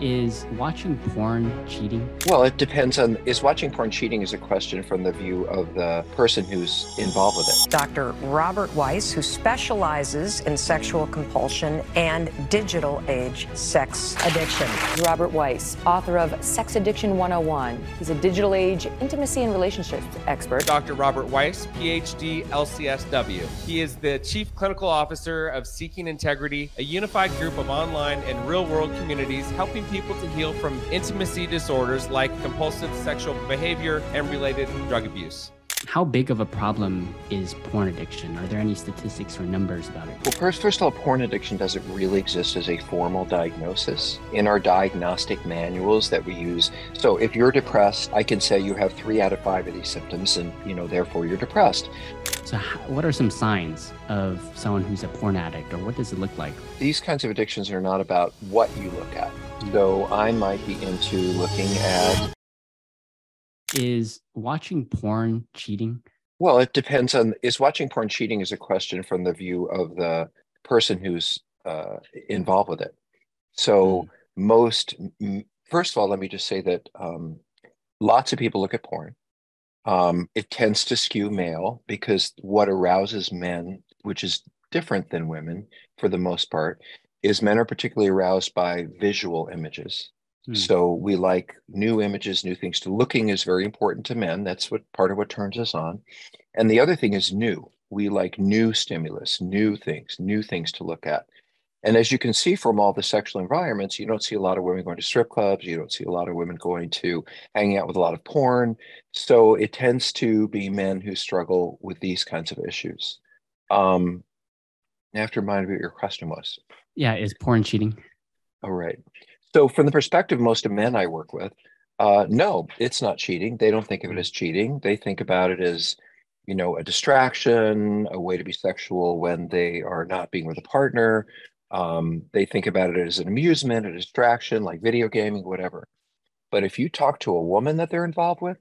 Is watching porn cheating? Well, it depends on is watching porn cheating is a question from the view of the person who's involved with it. Dr. Robert Weiss, who specializes in sexual compulsion and digital age sex addiction. Robert Weiss, author of Sex Addiction 101. He's a digital age intimacy and relationships expert. Dr. Robert Weiss, PhD, LCSW. He is the Chief Clinical Officer of Seeking Integrity, a unified group of online and real world communities helping people to heal from intimacy disorders like compulsive sexual behavior and related drug abuse. How big of a problem is porn addiction? Are there any statistics or numbers about it? Well, first, first of all, porn addiction doesn't really exist as a formal diagnosis in our diagnostic manuals that we use. So, if you're depressed, I can say you have three out of five of these symptoms, and you know, therefore, you're depressed. So, what are some signs of someone who's a porn addict, or what does it look like? These kinds of addictions are not about what you look at. So, I might be into looking at is watching porn cheating? Well, it depends on is watching porn cheating is a question from the view of the person who's uh, involved with it. So mm. most, first of all, let me just say that um, lots of people look at porn. Um, it tends to skew male because what arouses men, which is different than women for the most part, is men are particularly aroused by visual images. Hmm. So we like new images, new things to looking is very important to men. That's what part of what turns us on. And the other thing is new. We like new stimulus, new things, new things to look at. And as you can see from all the sexual environments, you don't see a lot of women going to strip clubs. You don't see a lot of women going to hanging out with a lot of porn. So it tends to be men who struggle with these kinds of issues. Um, I have to remind me what your question was. Yeah, is porn cheating? All right. So, from the perspective of most of men I work with, uh, no, it's not cheating. They don't think of it mm. as cheating. They think about it as, you know, a distraction, a way to be sexual when they are not being with a partner. Um, they think about it as an amusement, a distraction, like video gaming, whatever. But if you talk to a woman that they're involved with,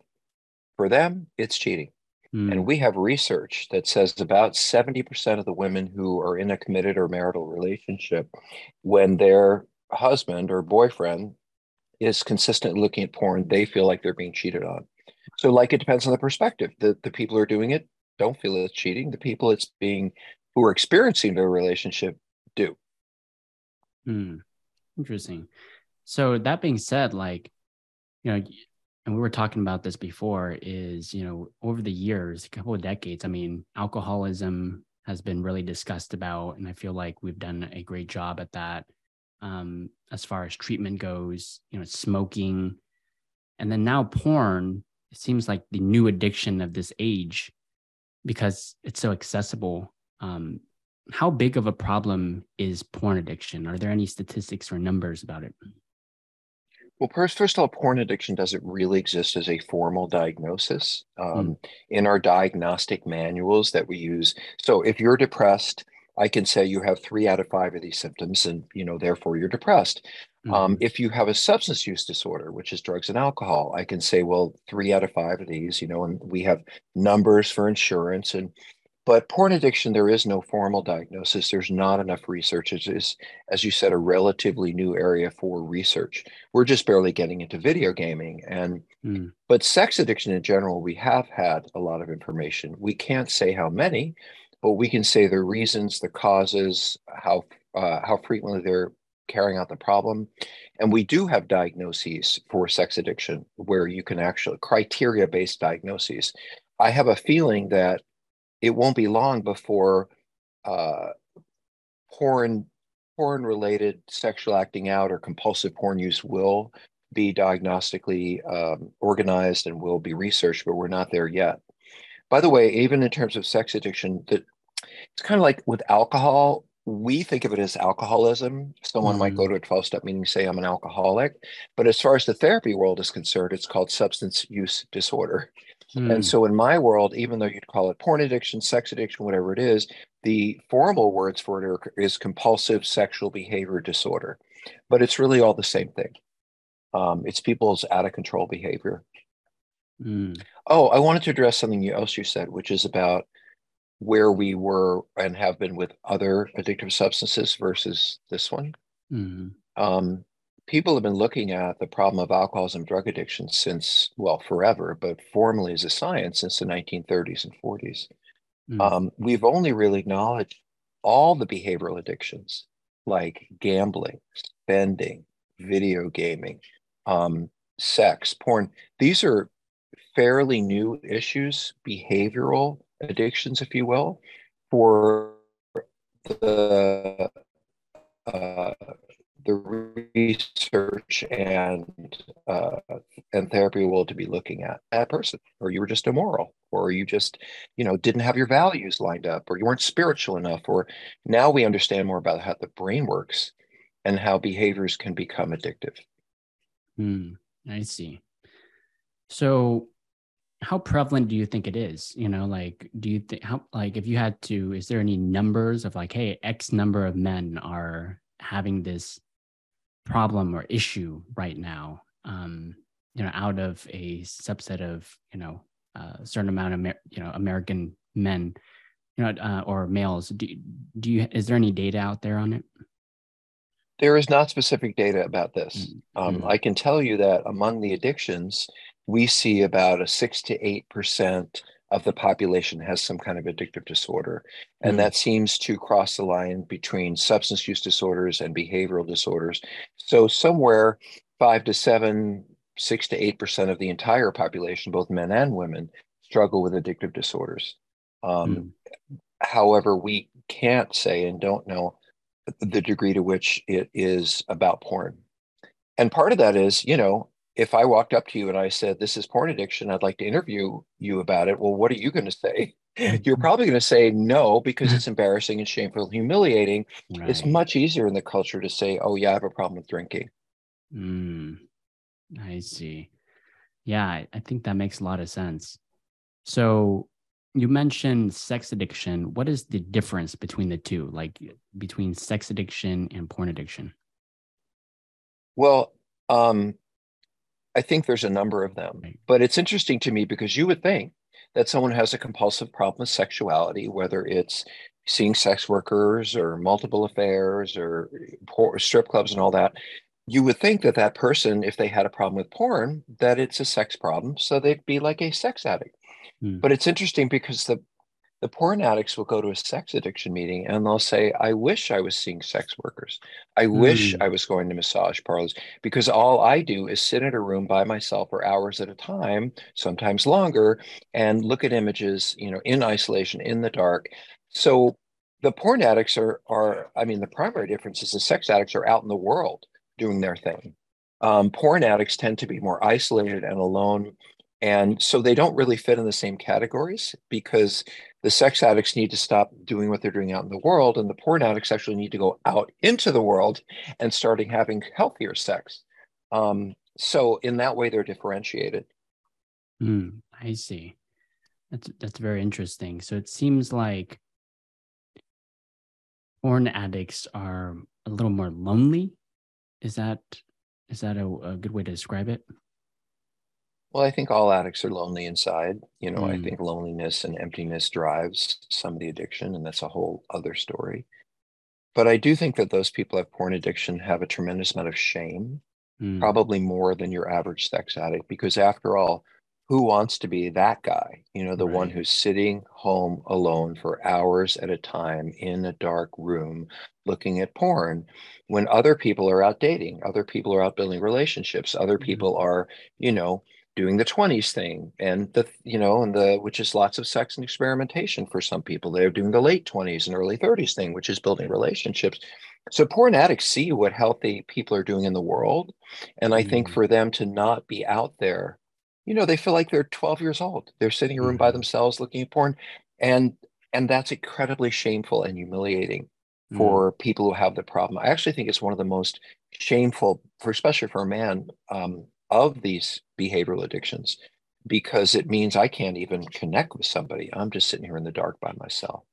for them, it's cheating. Mm. And we have research that says about 70% of the women who are in a committed or marital relationship, when they're husband or boyfriend is consistently looking at porn, they feel like they're being cheated on. So, like, it depends on the perspective. The the people who are doing it don't feel it's cheating. The people it's being who are experiencing the relationship do. Hmm. Interesting. So that being said, like, you know, and we were talking about this before, is you know, over the years, a couple of decades, I mean, alcoholism has been really discussed about, and I feel like we've done a great job at that um, as far as treatment goes, you know, smoking. And then now porn, it seems like the new addiction of this age because it's so accessible. Um, how big of a problem is porn addiction? Are there any statistics or numbers about it? Well, first, first of all, porn addiction doesn't really exist as a formal diagnosis um, mm. in our diagnostic manuals that we use. So, if you're depressed, I can say you have three out of five of these symptoms, and you know therefore you're depressed. Um, mm-hmm. Um, if you have a substance use disorder, which is drugs and alcohol, I can say, well, three out of five of these, you know, and we have numbers for insurance. And but porn addiction, there is no formal diagnosis. There's not enough research. It is, as you said, a relatively new area for research. We're just barely getting into video gaming, and mm. but sex addiction in general, we have had a lot of information. We can't say how many but we can say the reasons, the causes, how uh, how frequently they're carrying out the problem. And we do have diagnoses for sex addiction where you can actually criteria based diagnoses. I have a feeling that it won't be long before uh, porn porn related sexual acting out or compulsive porn use will be diagnostically um, organized and will be researched, but we're not there yet. By the way, even in terms of sex addiction, that it's kind of like with alcohol, we think of it as alcoholism. Someone mm. might go mm. to a 12 step meeting and say, I'm an alcoholic. But as far as the therapy world is concerned, it's called substance use disorder. Mm. And so in my world, even though you'd call it porn addiction, sex addiction, whatever it is, the formal words for it are, is compulsive sexual behavior disorder. But it's really all the same thing. Um, it's people's out of control behavior. Mm. Oh, I wanted to address something else you said, which is about where we were and have been with other addictive substances versus this one. Mm-hmm. Um, people have been looking at the problem of alcoholism drug addiction since well, forever, but formally as a science since the 1930s and 40s. Mm. Um, we've only really acknowledged all the behavioral addictions like gambling, spending, video gaming, um, sex, porn. These are fairly new issues, behavioral addictions, if you will, for the uh, the research and uh, and therapy world to be looking at that person, or you were just immoral, or you just you know didn't have your values lined up, or you weren't spiritual enough, or now we understand more about how the brain works and how behaviors can become addictive. Hmm, I see. So how prevalent do you think it is? You know like do you think how like if you had to is there any numbers of like hey x number of men are having this problem or issue right now um, you know out of a subset of you know a certain amount of you know american men you know uh, or males? Do, do you is there any data out there on it? There is not specific data about this. Mm-hmm. um, i can tell you that among the addictions we see about a 6 to 8 percent of the population has some kind of addictive disorder. And mm that seems to cross the line between substance use disorders and behavioral disorders. So, somewhere five to seven, six to eight percent of the entire population, both men and women, struggle with addictive disorders. Um, mm. However, we can't say and don't know the degree to which it is about porn. And part of that is, you know, if I walked up to you and I said, This is porn addiction, I'd like to interview you about it. Well, what are you going to say? You're probably going to say no because it's embarrassing and shameful and humiliating. Right. It's much easier in the culture to say, Oh, yeah, I have a problem with drinking. Mm, I see. Yeah, I think that makes a lot of sense. So you mentioned sex addiction. What is the difference between the two, like between sex addiction and porn addiction? Well, um, I think there's a number of them, but it's interesting to me because you would think that someone has a compulsive problem with sexuality, whether it's seeing sex workers or multiple affairs or strip clubs and all that. You would think that that person, if they had a problem with porn, that it's a sex problem, so they'd be like a sex addict. Hmm. But it's interesting because the the porn addicts will go to a sex addiction meeting and they'll say, I wish I was seeing sex workers. I mm. wish I was going to massage parlors because all I do is sit in a room by myself for hours at a time, sometimes longer, and look at images, you know, in isolation, in the dark. So the porn addicts are, are I mean, the primary difference is the sex addicts are out in the world doing their thing. Um, porn addicts tend to be more isolated and alone and so they don't really fit in the same categories because the sex addicts need to stop doing what they're doing out in the world, and the porn addicts actually need to go out into the world and starting having healthier sex. Um, so in that way, they're differentiated. Mm, I see. That's that's very interesting. So it seems like porn addicts are a little more lonely. Is that is that a, a good way to describe it? Well, I think all addicts are lonely inside. You know, mm. I think loneliness and emptiness drives some of the addiction, and that's a whole other story. But I do think that those people have porn addiction have a tremendous amount of shame, mm. probably more than your average sex addict, because after all, who wants to be that guy? You know, the right. one who's sitting home alone for hours at a time in a dark room looking at porn when other people are out dating, other people are out building relationships, other mm. people are, you know, doing the 20s thing and the you know and the which is lots of sex and experimentation for some people. They're doing the late 20s and early 30s thing which is building relationships. So porn addicts see what healthy people are doing in the world. And i mm think for them to not be out there you know they feel like they're 12 years old. They're sitting in a room mm by themselves looking at porn. And and that's incredibly shameful and humiliating mm for people who have the problem. I actually think it's one of the most shameful for especially for a man um, of these behavioral addictions because it means I can't even connect with somebody. I'm just sitting here in the dark by myself.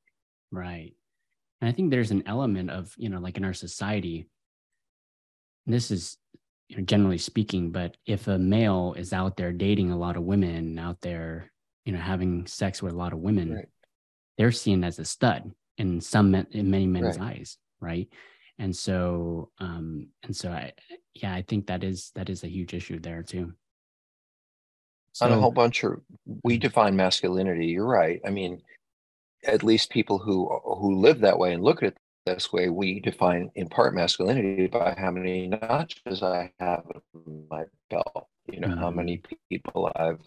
Right. And I think there's an element of, you know, like in our society, this is you know, generally speaking, but if a male is out there dating a lot of women, out there, you know, having sex with a lot of women, right. they're seen as a stud in some men, in many men's right. eyes, right? And so um and so i yeah i think that is that is a huge issue there too so, on a whole bunch of we mm. define masculinity you're right i mean at least people who who live that way and look at it this way we define in part masculinity by how many notches i have in my belt you know mm-hmm. how many people i've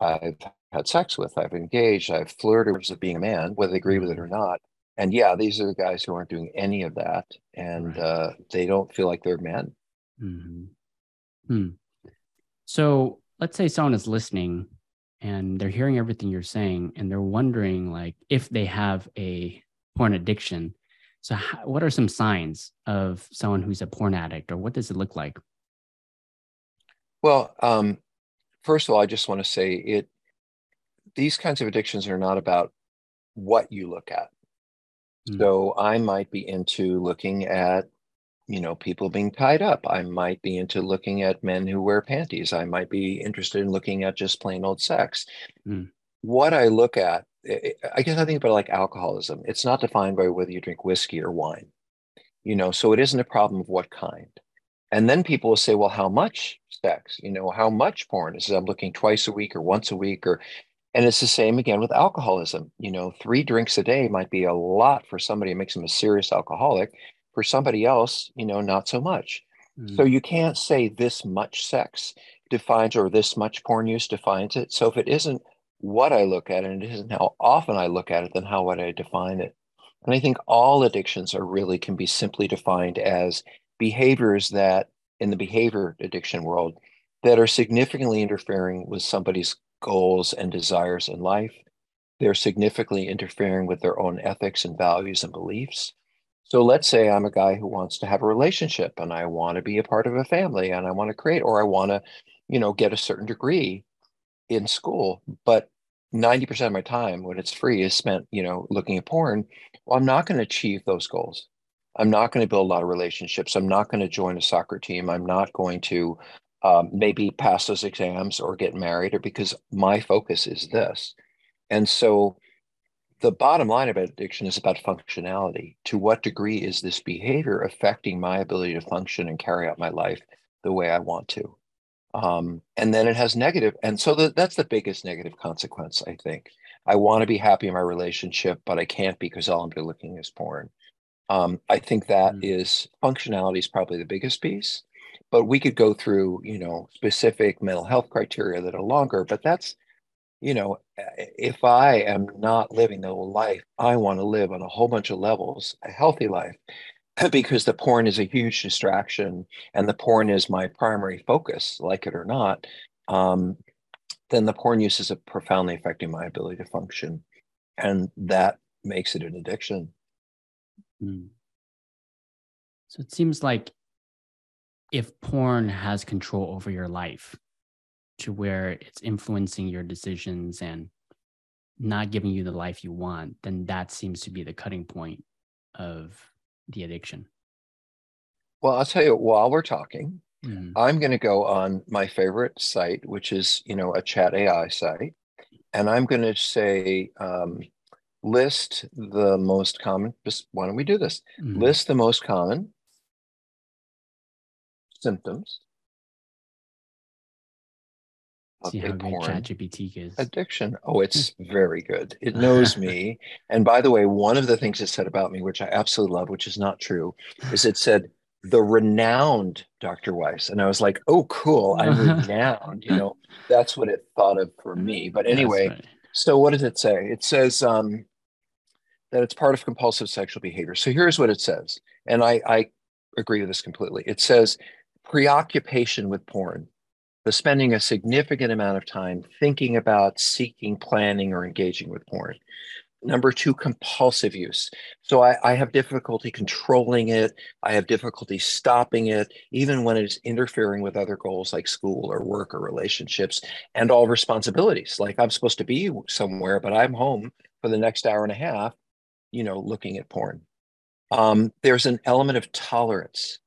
i've had sex with i've engaged i've flirted with being a man whether they agree with it or mm-hmm. not and yeah these are the guys who aren't doing any of that and right. uh, they don't feel like they're men mm-hmm. hmm. so let's say someone is listening and they're hearing everything you're saying and they're wondering like if they have a porn addiction so how, what are some signs of someone who's a porn addict or what does it look like well um, first of all i just want to say it these kinds of addictions are not about what you look at mm. so i might be into looking at you know people being tied up. I might be into looking at men who wear panties. I might be interested in looking at just plain old sex. Mm. what i look at i guess i think about like alcoholism. It's not defined by whether you drink whiskey or wine you know so it isn't a problem of what kind. And then people will say well how much sex? You know how much porn is i'm looking twice a week or once a week or and it's the same again with alcoholism you know three drinks a day might be a lot for somebody who makes them a serious alcoholic for somebody else, you know, not so much. Mm. So you can't say this much sex defines or this much porn use defines it. So if it isn't what I look at and it isn't how often I look at it, then how would I define it? And I think all addictions are really can be simply defined as behaviors that in the behavior addiction world that are significantly interfering with somebody's goals and desires in life. They're significantly interfering with their own ethics and values and beliefs. So let's say I'm a guy who wants to have a relationship and I want to be a part of a family and I want to create, or I want to, you know, get a certain degree in school, but 90% of my time when it's free is spent, you know, looking at porn. Well, I'm not going to achieve those goals. I'm not going to build a lot of relationships. I'm not going to join a soccer team. I'm not going to um, maybe pass those exams or get married or because my focus is this. And so the bottom line about addiction is about functionality. To what degree is this behavior affecting my ability to function and carry out my life the way I want to? Um, and then it has negative, and so the, that's the biggest negative consequence. I think I want to be happy in my relationship, but I can't because all I'm looking is porn. Um, I think that mm. is functionality is probably the biggest piece, but we could go through you know specific mental health criteria that are longer. But that's you know, if I am not living the whole life, I want to live on a whole bunch of levels, a healthy life, because the porn is a huge distraction and the porn is my primary focus, like it or not, um, then the porn use is profoundly affecting my ability to function. And that makes it an addiction. Mm. So it seems like if porn has control over your life, to where it's influencing your decisions and not giving you the life you want, then that seems to be the cutting point of the addiction. Well, I'll tell you, while we're talking, mm-hmm. I'm going to go on my favorite site, which is, you know, a chat AI site. And I'm going to say, um, list the most common, just why don't we do this? Mm-hmm. List the most common symptoms See how good ChatGPT is. Addiction. Oh, it's very good. It knows me. And by the way, one of the things it said about me, which I absolutely love, which is not true, is it said the renowned Dr. Weiss. And I was like, oh, cool. I'm renowned. You know, that's what it thought of for me. But anyway, right. so what does it say? It says um, that it's part of compulsive sexual behavior. So here's what it says. And I, I agree with this completely. It says preoccupation with porn the spending a significant amount of time thinking about seeking, planning, or engaging with porn. Number two, compulsive use. So I, I, have difficulty controlling it. I have difficulty stopping it, even when it's interfering with other goals like school or work or relationships and all responsibilities. Like I'm supposed to be somewhere, but I'm home for the next hour and a half, you know, looking at porn. Um, there's an element of tolerance.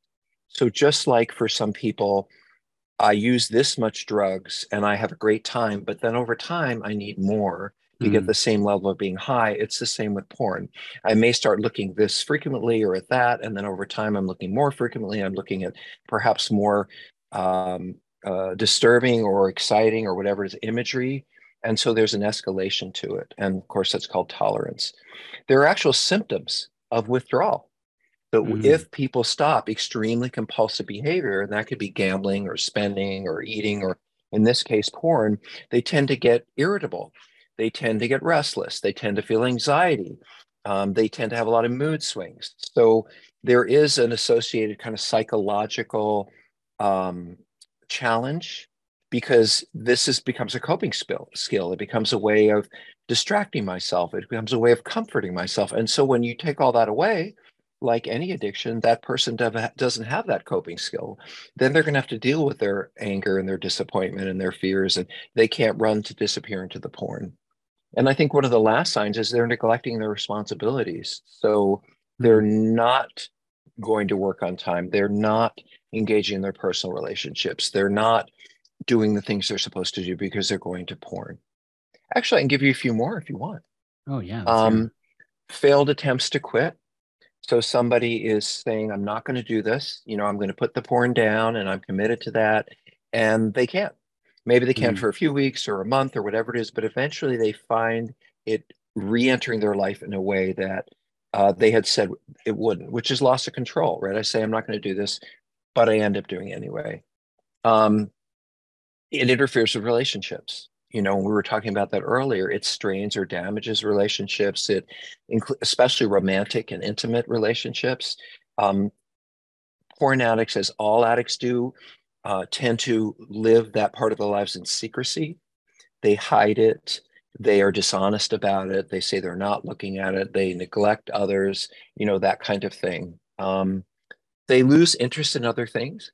So just like for some people, I use this much drugs and I have a great time, but then over time I need more to mm. get the same level of being high. It's the same with porn. I may start looking this frequently or at that, and then over time, I'm looking more frequently. I'm looking at perhaps more um, uh, disturbing or exciting or whatever is imagery. And so there's an escalation to it. And of course, that's called tolerance. There are actual symptoms of withdrawal. So mm. if people stop extremely compulsive behavior, and that could be gambling or spending or eating or in this case porn, they tend to get irritable they tend to get restless. They tend to feel anxiety. Um, they tend to have a lot of mood swings. So there is an associated kind of psychological um, challenge because this is becomes a coping skill. Skill. It becomes a way of distracting myself. It becomes a way of comforting myself. And so when you take all that away, like any addiction, that person doesn't have that coping skill. Then they're going to have to deal with their anger and their disappointment and their fears, and they can't run to disappear into the porn. And I think one of the last signs is they're neglecting their responsibilities. So they're not going to work on time. They're not engaging in their personal relationships. They're not doing the things they're supposed to do because they're going to porn. Actually, I can give you a few more if you want. Oh, yeah. Um, failed attempts to quit. So somebody is saying, I'm not going to do this. You know, I'm going to put the porn down and I'm committed to that. And they can't. Maybe they can mm. for a few weeks or a month or whatever it is, but eventually they find it re-entering their life in a way that uh, they had said it wouldn't, which is loss of control, right? I say I'm not going to do this, but I end up doing it anyway. Um, it interferes with relationships. You know, we were talking about that earlier. It strains or damages relationships. It, especially romantic and intimate relationships. Um, porn addicts, as all addicts do, uh, tend to live that part of their lives in secrecy. They hide it. They are dishonest about it. They say they're not looking at it. They neglect others, you know, that kind of thing. Um, they lose interest in other things.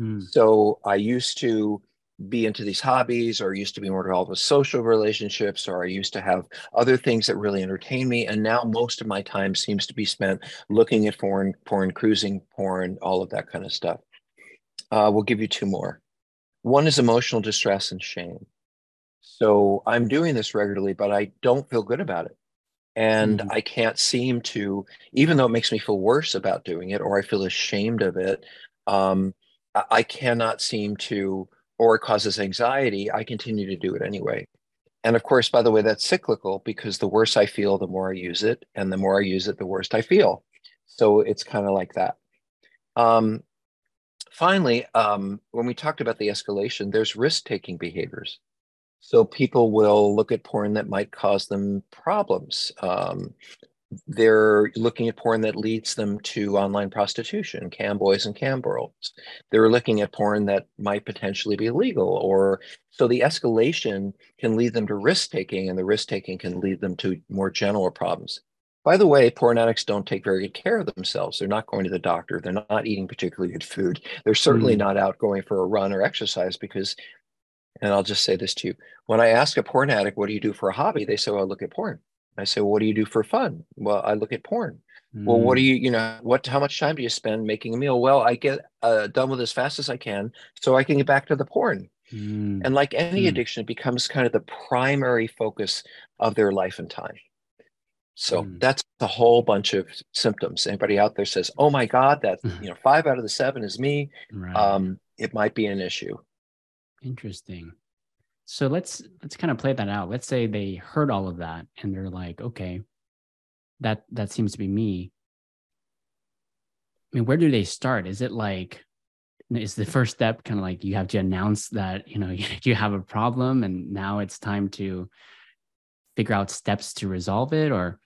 Mm. So I used to be into these hobbies or used to be more involved with social relationships or I used to have other things that really entertain me. And now most of my time seems to be spent looking at foreign porn, cruising porn, all of that kind of stuff. Uh, we'll give you two more. One is emotional distress and shame. So I'm doing this regularly, but I don't feel good about it. And mm-hmm. I can't seem to, even though it makes me feel worse about doing it or I feel ashamed of it, um, I cannot seem to, or it causes anxiety. I continue to do it anyway. And of course, by the way, that's cyclical because the worse I feel, the more I use it. And the more I use it, the worse I feel. So it's kind of like that. Um, finally, um, when we talked about the escalation, there's risk taking behaviors. So people will look at porn that might cause them problems. Um, they're looking at porn that leads them to online prostitution, cam boys and cam girls. They're looking at porn that might potentially be illegal, or so the escalation can lead them to risk taking, and the risk taking can lead them to more general problems. By the way, porn addicts don't take very good care of themselves. They're not going to the doctor. They're not eating particularly good food. They're certainly mm. not out going for a run or exercise because, and I'll just say this to you when I ask a porn addict, what do you do for a hobby? They say, well, I look at porn. I say, well, what do you do for fun? Well, I look at porn. Mm. Well, what do mm. you, you know, what, how much time do you spend making a meal? Well, I get uh, done with as fast as I can so I can get back to the porn. Mm. And like any mm. addiction, it becomes kind of the primary focus of their life and time. So mm. that's a whole bunch of symptoms. Anybody out there says, "Oh my God, that you know, five out of the seven is me," right. um, it might be an issue. Interesting. So let's let's kind of play that out. Let's say they heard all of that and they're like, "Okay, that that seems to be me." I mean, where do they start? Is it like is the first step kind of like you have to announce that you know you have a problem and now it's time to figure out steps to resolve it or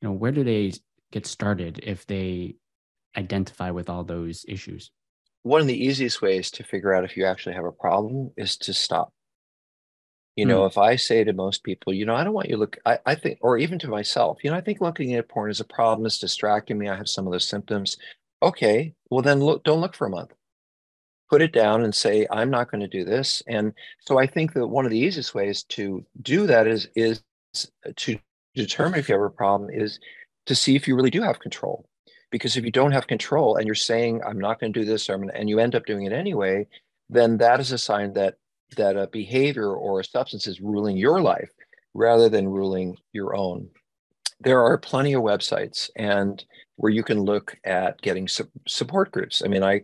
you know where do they get started if they identify with all those issues one of the easiest ways to figure out if you actually have a problem is to stop you know mm. if i say to most people you know i don't want you to look I, I think or even to myself you know i think looking at porn is a problem it's distracting me i have some of those symptoms okay well then look don't look for a month put it down and say i'm not going to do this and so i think that one of the easiest ways to do that is is to determine if you have a problem is to see if you really do have control. Because if you don't have control and you're saying, I'm not going to do this, and you end up doing it anyway, then that is a sign that that a behavior or a substance is ruling your life. rather than ruling your own. There are plenty of websites and where you can look at getting su- support groups. I mean, I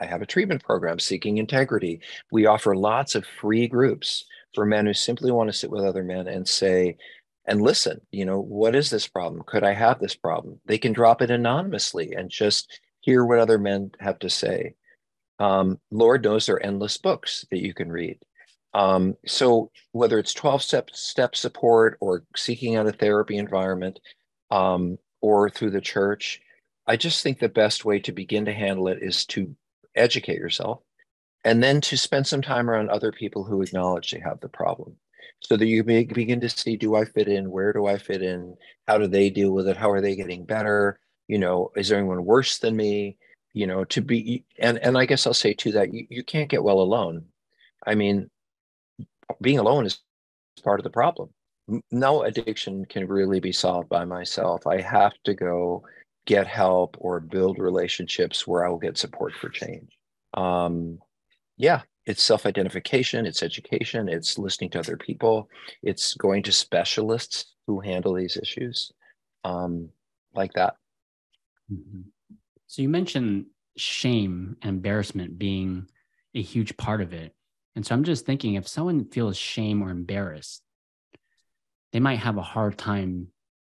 I have a treatment program, Seeking Integrity. We offer lots of free groups for men who simply want to sit with other men and say, and listen, you know, what is this problem? Could I have this problem? They can drop it anonymously and just hear what other men have to say. Um, Lord knows there are endless books that you can read. Um, so whether it's 12 step step support or seeking out a therapy environment um, or through the church, I just think the best way to begin to handle it is to educate yourself and then to spend some time around other people who acknowledge they have the problem so that you begin to see do i fit in? Where do i fit in? How do they deal with it? How are they getting better? You know is there anyone worse than me you know to be and and i guess i'll say to that you, you can't get well alone. I mean being alone is part of the problem. No addiction can really be solved by myself. I have to go get help or build relationships where i will get support for change. Um, yeah it's self-identification it's education it's listening to other people it's going to specialists who handle these issues um, like that. Mm-hmm. So you mentioned shame and embarrassment being a huge part of it and so i'm just thinking if someone feels shame or embarrassed they might have a hard time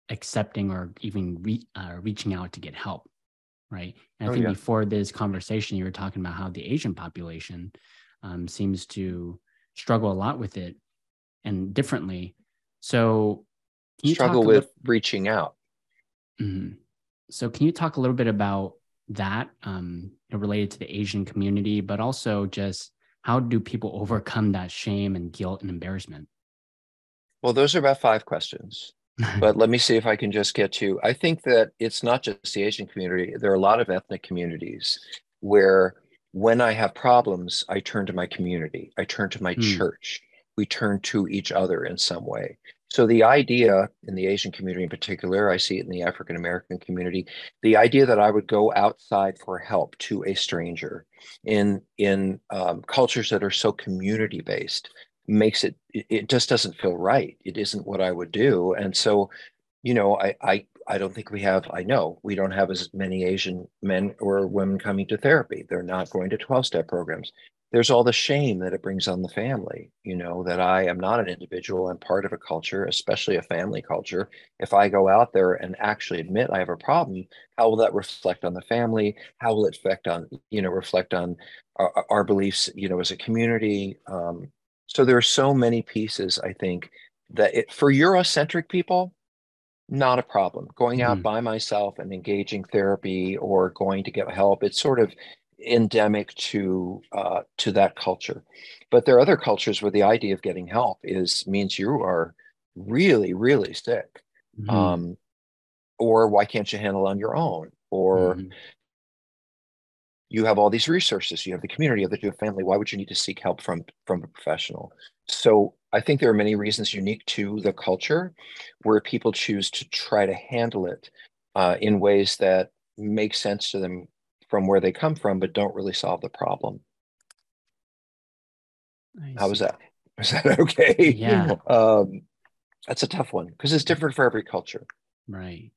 accepting or even re- uh, reaching out to get help right and i oh, think yeah. before this conversation you were talking about how the asian population um, seems to struggle a lot with it and differently. So, struggle with little, reaching out. Mm-hmm. So, can you talk a little bit about that um, related to the Asian community, but also just how do people overcome that shame and guilt and embarrassment? Well, those are about five questions. but let me see if I can just get to. I think that it's not just the Asian community. There are a lot of ethnic communities where when I have problems, I turn to my community, I turn to my mm. church, we turn to each other in some way. So the idea in the Asian community in particular, I see it in the African American community, the idea that I would go outside for help to a stranger in in um, cultures that are so community based makes it it just doesn't feel right. It isn't what I would do, and so you know I I I don't think we have, I know we don't have as many Asian men or women coming to therapy. They're not going to 12 step programs. There's all the shame that it brings on the family, you know, that I am not an individual. I'm part of a culture, especially a family culture. If I go out there and actually admit I have a problem, how will that reflect on the family? How will it affect on, you know, reflect on our, our beliefs, you know, as a community? Um, so there are so many pieces, I think, that it, for Eurocentric people, not a problem. Going out mm. by myself and engaging therapy or going to get help, it's sort of endemic to uh, to that culture. But there are other cultures where the idea of getting help is means you are really, really sick. Mm. Um, or why can't you handle on your own? Or mm. you have all these resources, you have the community, you have the family. Why would you need to seek help from from a professional? So I think there are many reasons unique to the culture where people choose to try to handle it uh, in ways that make sense to them from where they come from, but don't really solve the problem. How was that? Was that okay? Yeah. um, that's a tough one because it's different for every culture. Right.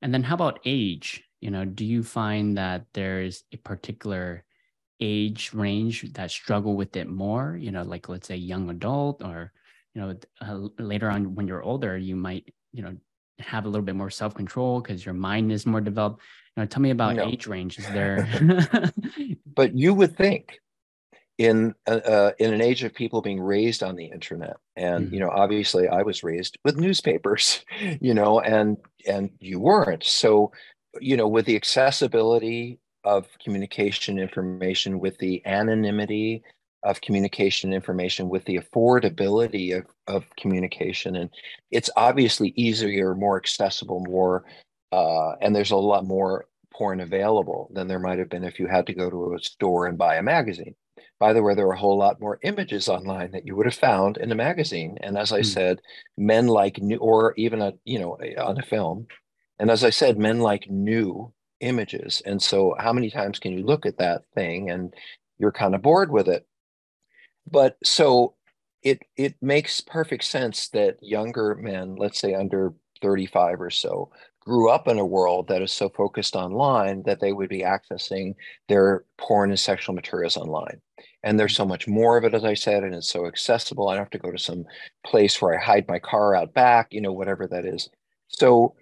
And then how about age? You know, do you find that there's a particular age range that struggle with it more you know like let's say young adult or you know uh, later on when you're older you might you know have a little bit more self-control because your mind is more developed you know tell me about no. age range is there but you would think in uh, uh, in an age of people being raised on the internet and mm-hmm. you know obviously i was raised with newspapers you know and and you weren't so you know with the accessibility of communication information with the anonymity of communication information with the affordability of, of communication and it's obviously easier more accessible more uh, and there's a lot more porn available than there might have been if you had to go to a store and buy a magazine by the way there are a whole lot more images online that you would have found in a magazine and as i mm. said men like new or even a you know on a film and as i said men like new images. And so, how many times can you look at that thing and you're kind of bored with it? But so it it makes perfect sense that younger men, let's say under 35 or so, grew up in a world that is so focused online that they would be accessing their porn and sexual materials online. And there's so much more of it, as I said, and it's so accessible. I don't have to go to some place where I hide my car out back, you know, whatever that is. So,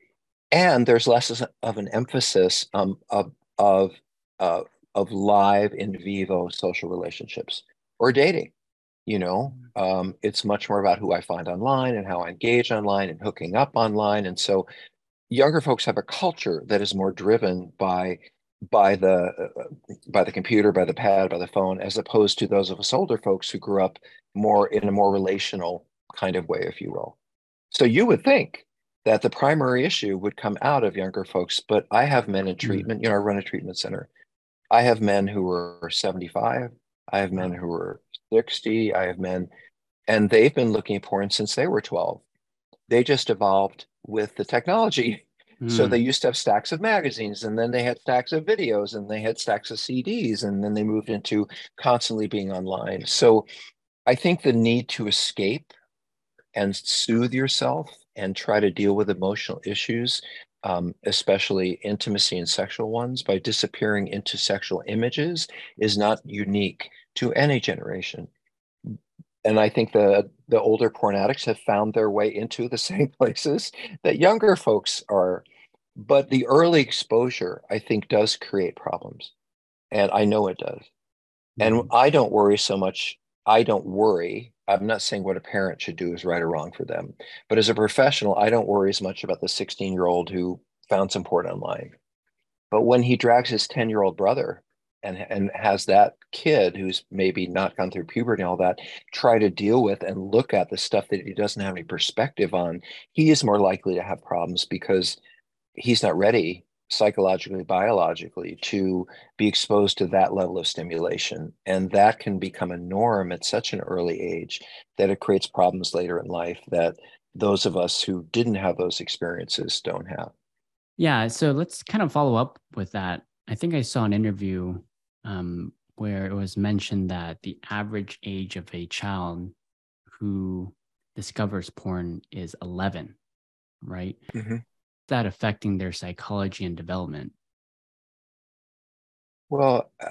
and there's less of an emphasis um, of of uh, of live in vivo social relationships or dating you know um, it's much more about who i find online and how i engage online and hooking up online and so younger folks have a culture that is more driven by by the uh, by the computer by the pad by the phone as opposed to those of us older folks who grew up more in a more relational kind of way if you will so you would think that the primary issue would come out of younger folks but i have men in mm. treatment mm-hmm. you know i run a treatment center i have men who are 75 i have men who are 60. I have men, and they've been looking at porn since they were 12. They just evolved with the technology. Mm. So they used to have stacks of magazines, and then they had stacks of videos, and they had stacks of CDs, and then they moved into constantly being online. So I think the need to escape and soothe yourself and try to deal with emotional issues um, especially intimacy and sexual ones, by disappearing into sexual images is not unique to any generation. And I think the the older porn addicts have found their way into the same places that younger folks are. But the early exposure, I think, does create problems. And I know it does. And mm-hmm. I don't worry so much. I don't worry. I'm not saying what a parent should do is right or wrong for them. But as a professional, I don't worry as much about the 16 year old who found some porn online. But when he drags his 10 year old brother and and has that kid who's maybe not gone through puberty and all that try to deal with and look at the stuff that he doesn't have any perspective on he is more likely to have problems because he's not ready psychologically biologically to be exposed to that level of stimulation. And that can become a norm at such an early age that it creates problems later in life that those of us who didn't have those experiences don't have. Yeah so let's kind of follow up with that. I think i saw an interview um, where it was mentioned that the average age of a child who discovers porn is 11, right? Mm-hmm. That affecting their psychology and development? Well, uh,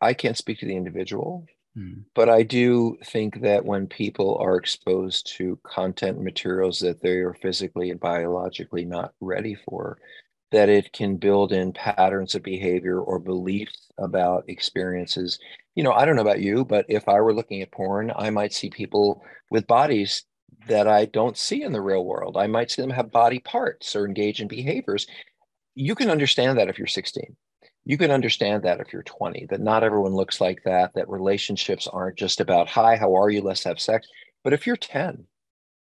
I can't speak to the individual, mm. but I do think that when people are exposed to content materials that they are physically and biologically not ready for, that it can build in patterns of behavior or beliefs about experiences. You know, I don't know about you, but if I were looking at porn, I might see people with bodies that I don't see in the real world. I might see them have body parts or engage in behaviors. You can understand that if you're 16. You can understand that if you're 20, that not everyone looks like that, that relationships aren't just about, hi, how are you? Let's have sex. But if you're 10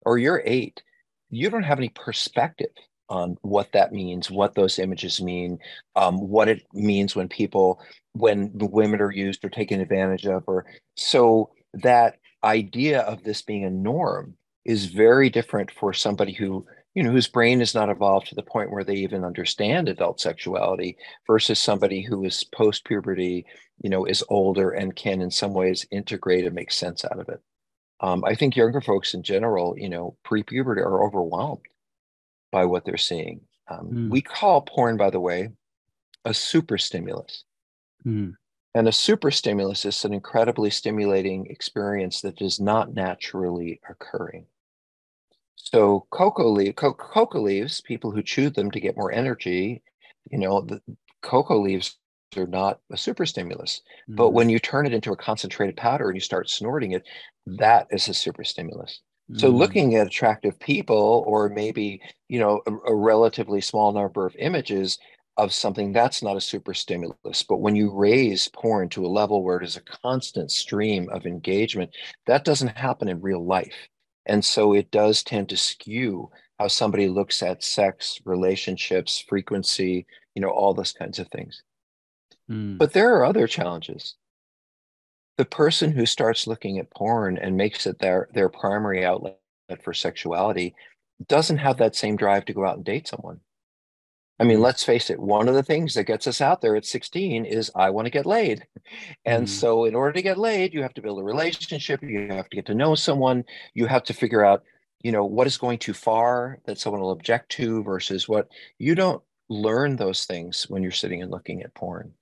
or you're eight, you don't have any perspective on what that means, what those images mean, um, what it means when people, when women are used or taken advantage of, or so that idea of this being a norm is very different for somebody who you know whose brain is not evolved to the point where they even understand adult sexuality versus somebody who is post puberty you know is older and can in some ways integrate and make sense out of it. Um, i think younger folks in general you know pre-puberty are overwhelmed by what they're seeing. Um, mm. We call porn, by the way, a super stimulus. Mm. And a super stimulus is an incredibly stimulating experience that is not naturally occurring. So cocoa, leaf, co- cocoa leaves, people who chew them to get more energy, you know, the cocoa leaves are not a super stimulus. Mm. But when you turn it into a concentrated powder and you start snorting it, that is a super stimulus. So mm. looking at attractive people or maybe, you know, a, a, relatively small number of images of something that's not a super stimulus. But when you raise porn to a level where it is a constant stream of engagement, that doesn't happen in real life. And so it does tend to skew how somebody looks at sex, relationships, frequency, you know, all those kinds of things. Mm. But there are other challenges the person who starts looking at porn and makes it their their primary outlet for sexuality doesn't have that same drive to go out and date someone I mean, let's face it, one of the things that gets us out there at 16 is I want to get laid. And mm. so, in order to get laid, you have to build a relationship, you have to get to know someone, you have to figure out, you know, what is going too far that someone will object to versus what you don't learn those things when you're sitting and looking at porn.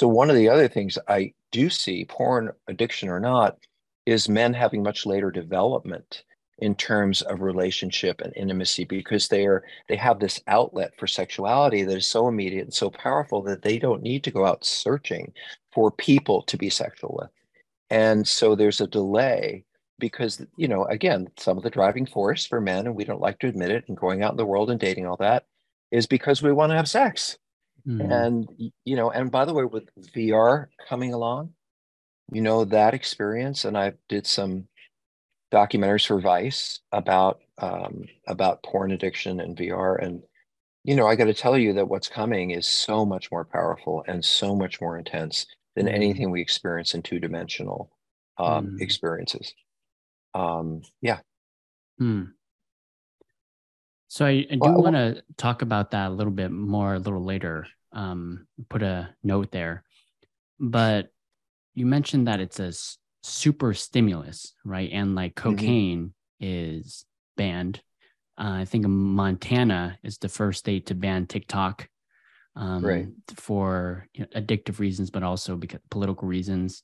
So, one of the other things I do see, porn addiction or not, is men having much later development in terms of relationship and intimacy because they are they have this outlet for sexuality that is so immediate and so powerful that they don't need to go out searching for people to be sexual with. And so there's a delay because you know again some of the driving force for men and we don't like to admit it and going out in the world and dating all that is because we want to have sex mm-hmm. and you know and by the way with vr coming along you know that experience and i did some documentaries for Vice about um, about porn addiction and VR. And you know, I got to tell you that what's coming is so much more powerful and so much more intense than mm. anything we experience in two dimensional um, mm. experiences. Um, yeah. Mm. So I, I do well, want to talk about that a little bit more a little later. Um, put a note there, but you mentioned that it's a super stimulus, right? And like mm-hmm. cocaine mm-hmm. is banned. Uh, I think Montana is the first state to ban TikTok um, right. for you know, addictive reasons, but also because political reasons.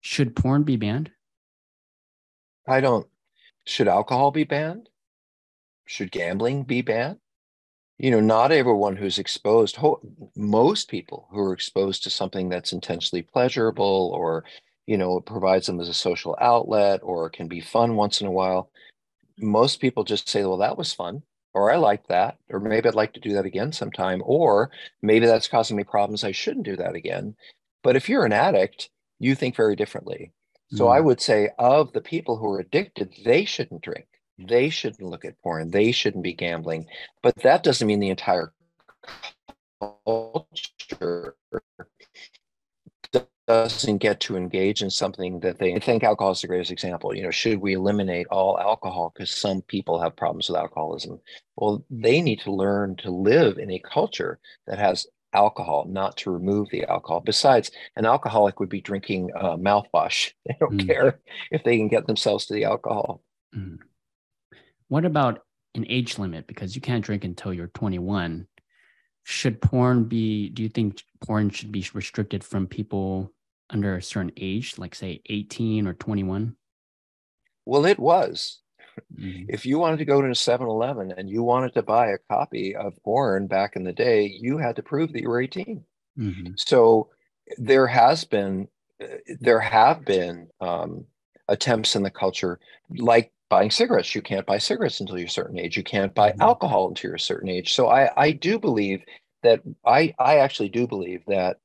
Should porn be banned? I don't. Should alcohol be banned? Should gambling be banned? You know, not everyone who's exposed, most people who are exposed to something that's intensely pleasurable or you know, it provides them as a social outlet or can be fun once in a while. Most people just say, well, that was fun, or I like that, or maybe I'd like to do that again sometime, or maybe that's causing me problems. I shouldn't do that again. But if you're an addict, you think very differently. So mm. I would say, of the people who are addicted, they shouldn't drink. They shouldn't look at porn. They shouldn't be gambling. But that doesn't mean the entire culture doesn't get to engage in something that they I think alcohol is the greatest example. You know, should we eliminate all alcohol because some people have problems with alcoholism? Well, they need to learn to live in a culture that has alcohol, not to remove the alcohol. Besides, an alcoholic would be drinking uh, mouthwash. They don't mm. care if they can get themselves to the alcohol. Mm. What about an age limit? Because you can't drink until you're 21. Should porn be, do you think porn should be restricted from people under a certain age, like say 18 or 21? Well, it was. Mm-hmm. If you wanted to go to a 7 Eleven and you wanted to buy a copy of porn back in the day, you had to prove that you were 18. Mm-hmm. So there has been, there have been um, attempts in the culture like buying cigarettes. You can't buy cigarettes until you're a certain age. You can't buy mm-hmm. alcohol until you're a certain age. So I, I do believe that I, I actually do believe that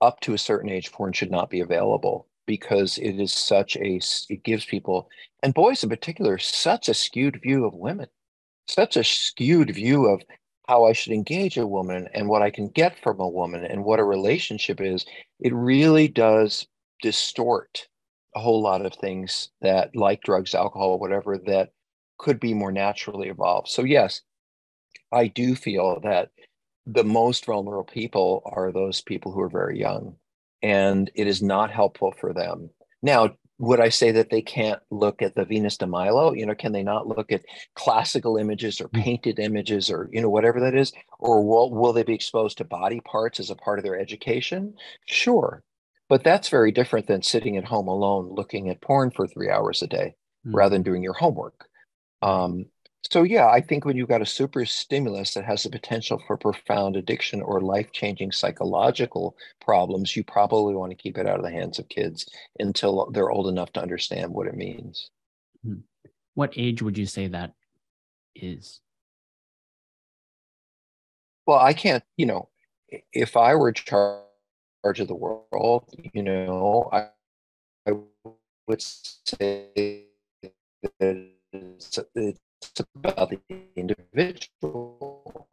up to a certain age, porn should not be available because it is such a, it gives people, and boys in particular, such a skewed view of women, such a skewed view of how I should engage a woman and what I can get from a woman and what a relationship is. It really does distort a whole lot of things that, like drugs, alcohol, whatever, that could be more naturally evolved. So, yes, I do feel that the most vulnerable people are those people who are very young and it is not helpful for them. Now would i say that they can't look at the venus de milo? You know can they not look at classical images or hmm. painted images or you know whatever that is? Or will, will they be exposed to body parts as a part of their education? Sure but that's very different than sitting at home alone looking at porn for three hours a day mm. rather than doing your homework um, so yeah, I think when you've got a super stimulus that has the potential for profound addiction or life-changing psychological problems, you probably want to keep it out of the hands of kids until they're old enough to understand what it means. Hmm. What age would you say that is? Well, I can't, you know, if I were in charge of the world, you know, I, I would say that it's, it's about the individual.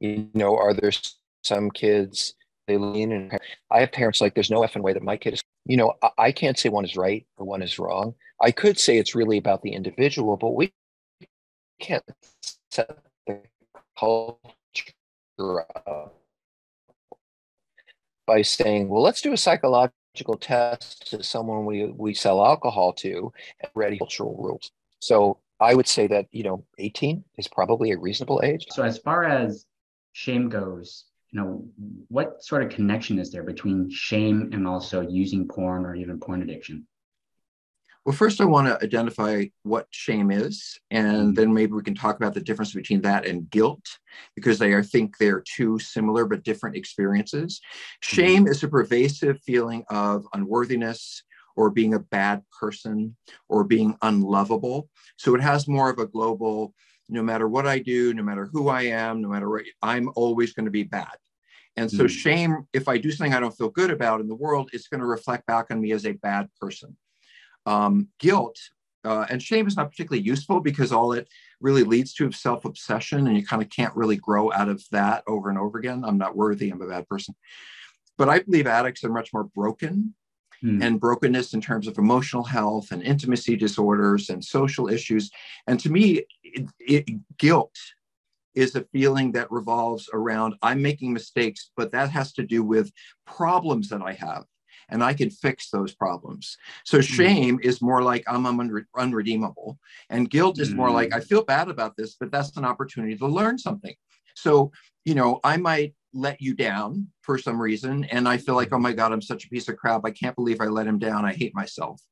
You know, are there some kids they lean and I have parents like there's no effing way that my kid is. You know, I, can't say one is right or one is wrong. I could say it's really about the individual, but we can't set the culture by saying, well, let's do a psychological test to someone we, we sell alcohol to and ready cultural rules. So I would say that, you know, 18 is probably a reasonable age. So as far as shame goes, you know, what sort of connection is there between shame and also using porn or even porn addiction? Well, first, I want to identify what shame is, and mm-hmm. then maybe we can talk about the difference between that and guilt, because they, I think they're two similar but different experiences. Mm-hmm. Shame is a pervasive feeling of unworthiness or being a bad person or being unlovable. So it has more of a global, no matter what I do, no matter who I am, no matter what, I'm always going to be bad. And so, mm-hmm. shame, if I do something I don't feel good about in the world, it's going to reflect back on me as a bad person um, guilt uh, and shame is not particularly useful because all it really leads to is self-obsession and you kind of can't really grow out of that over and over again. I'm not worthy i'm a bad person. But i believe addicts are much more broken hmm. and brokenness in terms of emotional health and intimacy disorders and social issues. And to me it, it, guilt is a feeling that revolves around i'm making mistakes but that has to do with problems that i have and I can fix those problems. So mm-hmm. shame is more like I'm, unre- unredeemable, and guilt is more like I mm. feel bad about this, but that's an opportunity to learn something. So you know, I might let you down for some reason, and I feel like, oh my God, I'm such a piece of crap. I can't believe I let him down. I hate myself.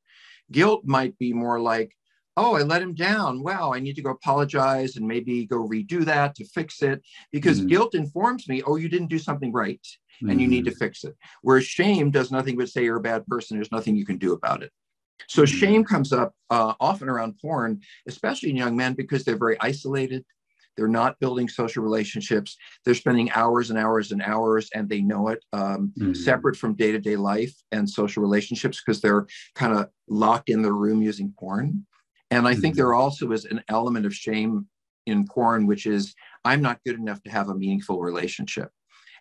Guilt might be more like, oh, I let him down. Wow, I need to go apologize and maybe go redo that to fix it because mm-hmm. guilt informs me, oh, you didn't do something right and mm-hmm. you need to mm-hmm. fix it. Whereas shame does nothing but say you're a bad person. There's nothing you can do about it. So mm-hmm. shame comes up uh, often around porn, especially in young men, because they're very isolated. They're not building social relationships. They're spending hours and hours and hours, and they know it, um, mm-hmm. separate from day to day life and social relationships because they're kind of locked in their room using porn. And I think mm-hmm. there also is an element of shame in porn, which is I'm not good enough to have a meaningful relationship.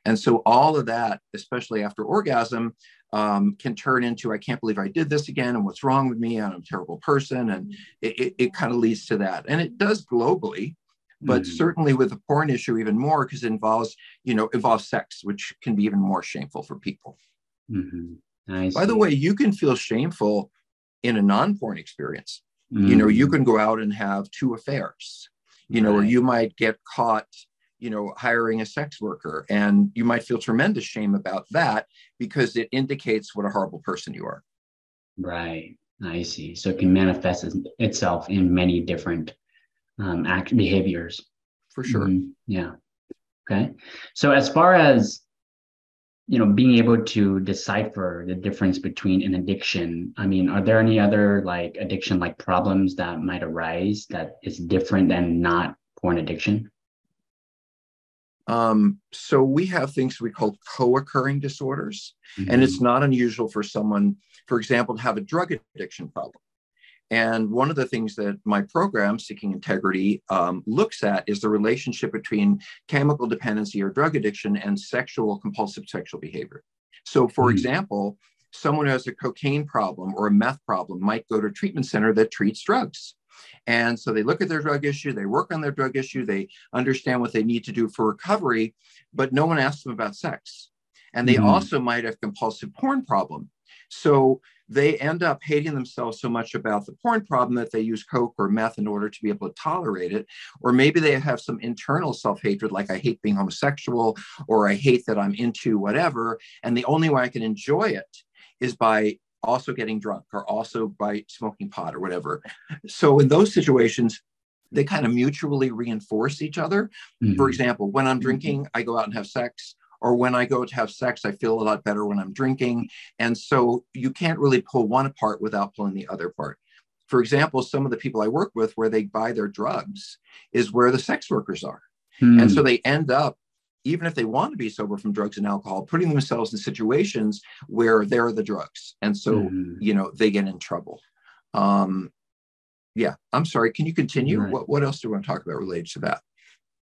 And so all of that, especially after orgasm, um, can turn into I can't believe I did this again, and what's wrong with me? And I'm a terrible person, and it, it, it kind of leads to that, and it does globally, but mm-hmm. certainly with the porn issue even more because it involves you know involves sex, which can be even more shameful for people. Mm-hmm. By the way, you can feel shameful in a non-porn experience. Mm-hmm. You know, you mm. can go out and have two affairs. You right. know, or you might get caught you know hiring a sex worker and you might feel tremendous shame about that because it indicates what a horrible person you are right i see so it can manifest itself in many different um, act behaviors for sure mm-hmm. yeah okay so as far as you know being able to decipher the difference between an addiction i mean are there any other like addiction like problems that might arise that is different than not porn addiction um, so we have things we call co-occurring disorders, mm-hmm. and it's not unusual for someone, for example, to have a drug addiction problem. And one of the things that my program, Seeking Integrity, um, looks at is the relationship between chemical dependency or drug addiction and sexual compulsive sexual behavior. So, for mm-hmm. example, someone who has a cocaine problem or a meth problem might go to a treatment center that treats drugs. And so they look at their drug issue, they work on their drug issue, they understand what they need to do for recovery, but no one asks them about sex. And they mm-hmm. also might have compulsive porn problem. So they end up hating themselves so much about the porn problem that they use coke or meth in order to be able to tolerate it or maybe they have some internal self-hatred like i hate being homosexual or i hate that i'm into whatever and the only way i can enjoy it is by also getting drunk or also by smoking pot or whatever. So in those situations, they kind of mutually reinforce each other. Mm-hmm. For example, when I'm mm-hmm. drinking, I go out and have sex. Or when I go to have sex, I feel a lot better when I'm drinking. And so you can't really pull one apart without pulling the other part. For example, some of the people I work with where they buy their drugs is where the sex workers are. Mm-hmm. And so they end up even if they want to be sober from drugs and alcohol, putting themselves in situations where they're the drugs. And so, mm-hmm. you know, they get in trouble. Um, yeah, I'm sorry. Can you continue? Right. What, what else do we want to talk about related to that?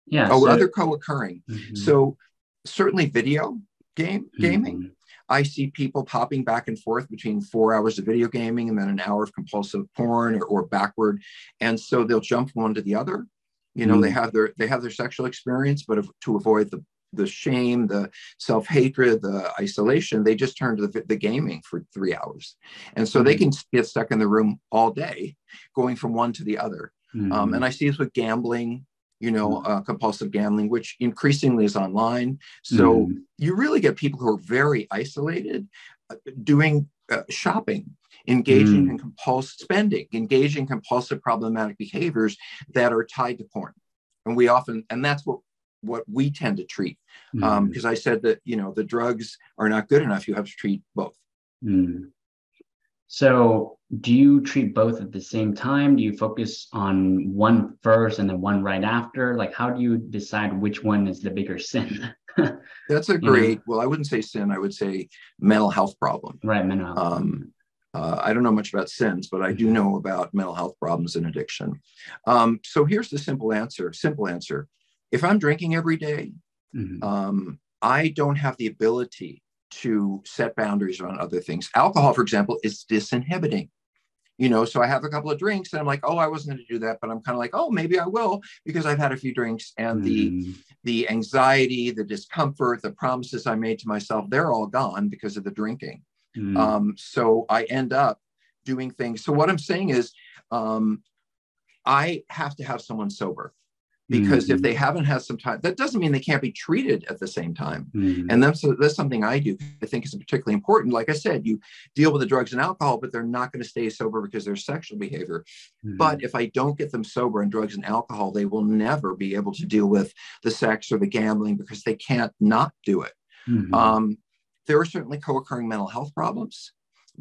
Yeah. Oh, so, other co-occurring. Mm-hmm. So certainly video game gaming. Mm-hmm. I see people popping back and forth between four hours of video gaming and then an hour of compulsive porn or, or backward. And so they'll jump from one to the other. You know, Mm. they have their they have their sexual experience, but if, to avoid the the shame, the self hatred, the isolation, they just turn to the, the gaming for three hours, and so they Mhm. can get stuck in the room all day, going from one to the other. Um, Mhm. and I see this with gambling, you know, uh, compulsive gambling, which increasingly is online. So Mhm. you really get people who are very isolated uh, doing uh, shopping, engaging Mm. in compulsive spending, engaging compulsive problematic behaviors that are tied to porn. And we often, and that's what what we tend to treat. Um, Mhm. because I said that, you know, the drugs are not good enough. You have to treat both. Mm. So, do you treat both at the same time? Do you focus on one first and then one right after? Like, how do you decide which one is the bigger sin? That's a know. great, well, I wouldn't say sin, I would say mental health problem. right, mental health. Um, uh, I don't know much about sins, but I do know about mental health problems and addiction. Um, so here's the simple answer. Simple answer. If I'm drinking every day, Mhm. um, I don't have the ability to set boundaries on other things. Alcohol, for example, is disinhibiting. You know, so I have a couple of drinks and I'm like, oh, I wasn't going to do that, but I'm kind of like, oh, maybe I will because I've had a few drinks and the Mhm. the anxiety, the discomfort, the promises I made to myself, they're all gone because of the drinking. Mhm. Um, so I end up doing things. So what I'm saying is, um, I have to have someone sober because if Mhm. they haven't had some time, that doesn't mean they can't be treated at the same time. Mhm. And that's that's something I do. I think is particularly important. Like I said, you deal with the drugs and alcohol, but they're not going to stay sober because their sexual behavior. Mhm. But if I don't get them sober on drugs and alcohol, they will never be able to deal with the sex or the gambling because they can't not do it. Mhm. Um, there are certainly co-occurring mental health problems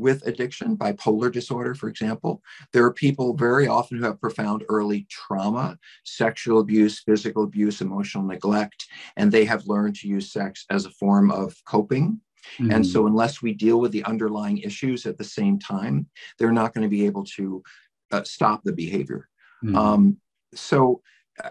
with addiction, bipolar disorder, for example. There are people very often who have profound early trauma, sexual abuse, physical abuse, emotional neglect, and they have learned to use sex as a form of coping. And Mhm. so, unless we deal with the underlying issues at the same time, they're not going to be able to uh, stop the behavior. Mhm. Um, so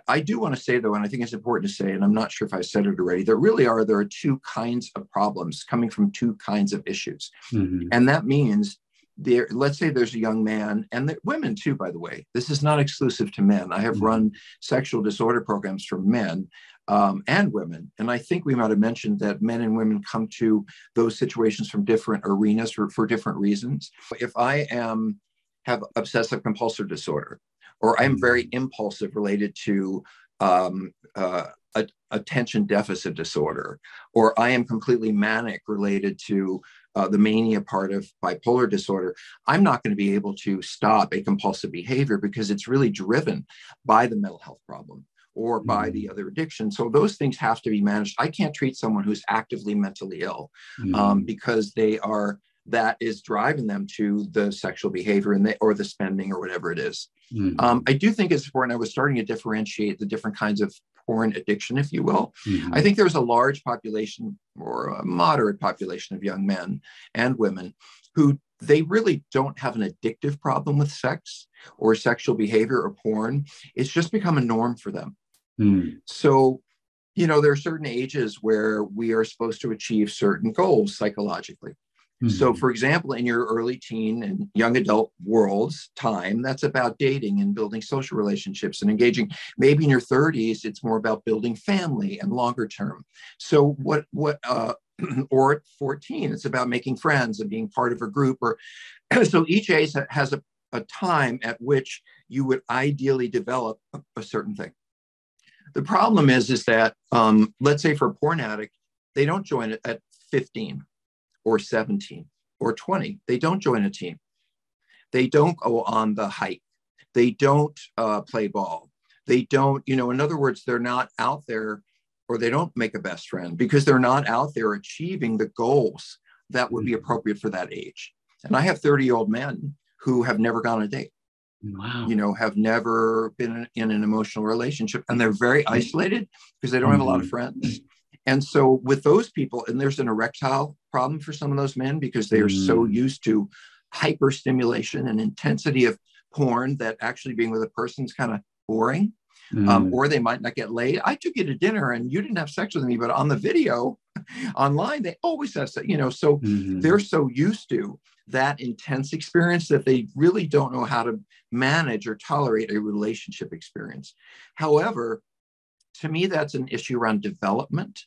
I do want to say though, and I think it's important to say, and I'm not sure if I said it already, there really are there are two kinds of problems coming from two kinds of issues. Mhm. And that means there, let's say there's a young man, and the, women too, by the way. This is not exclusive to men. I have Mhm. run sexual disorder programs for men um, and women. And I think we might have mentioned that men and women come to those situations from different arenas for, for different reasons. If I am have obsessive compulsive disorder, or I'm very impulsive related to um, uh, a, attention deficit disorder, or I am completely manic related to uh, the mania part of bipolar disorder, I'm not going to be able to stop a compulsive behavior because it's really driven by the mental health problem or by the other addiction. So those things have to be managed. I can't treat someone who's actively mentally ill um, Mhm. because they are that is driving them to the sexual behavior and they, or the spending or whatever it is. Mhm. Um, I do think it's important. I was starting to differentiate the different kinds of porn addiction, if you will. Mhm. I think there's a large population or a moderate population of young men and women who they really don't have an addictive problem with sex or sexual behavior or porn. It's just become a norm for them. Mhm. So, you know, there are certain ages where we are supposed to achieve certain goals psychologically. So, Mhm. for example, in your early teen and young adult worlds time, that's about dating and building social relationships and engaging. Maybe in your 30s, it's more about building family and longer term. So, what, what, uh, or at 14, it's about making friends and being part of a group. Or so each age has a, a time at which you would ideally develop a, a certain thing. The problem is, is that um, let's say for a porn addict, they don't join it at 15 or 17 or 20. They don't join a team. They don't go on the hike. They don't uh, play ball. They don't, you know, in other words, they're not out there or they don't make a best friend because they're not out there achieving the goals that would be appropriate for that age. And I have 30 year old men who have never gone on a date, Wow. you know, have never been in, an emotional relationship and they're very isolated because they don't have a lot of Mhm. friends. And so with those people, and there's an erectile problem for some of those men because they are so Mm. used to hyper stimulation and intensity of porn that actually being with a person is kind of boring. um, mm. um, or they might not get laid. I took you to dinner and you didn't have sex with me, but on the video online, they always have sex, you know, so mm-hmm. they're so used to that intense experience that they really don't know how to manage or tolerate a relationship experience. However, to me, that's an issue around development.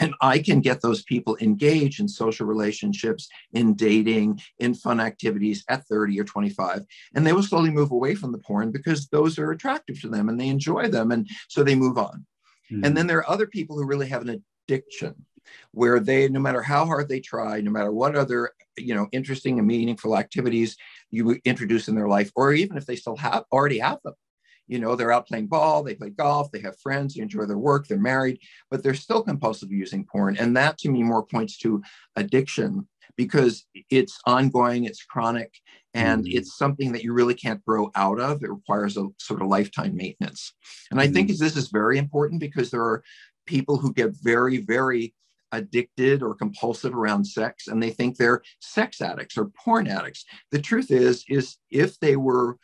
And I can get those people engaged in social relationships, in dating, in fun activities at 30 or 25. And they will slowly move away from the porn because those are attractive to them and they enjoy them. And so they move on. Mm-hmm. And then there are other people who really have an addiction where they, no matter how hard they try, no matter what other, you know, interesting and meaningful activities you introduce in their life, or even if they still have already have them, you know they're out playing ball they play golf they have friends they enjoy their work they're married but they're still compulsive using porn and that to me more points to addiction because it's ongoing it's chronic and mm-hmm. it's something that you really can't grow out of it requires a sort of lifetime maintenance and i mm-hmm. think this is very important because there are people who get very very addicted or compulsive around sex and they think they're sex addicts or porn addicts the truth is is if they were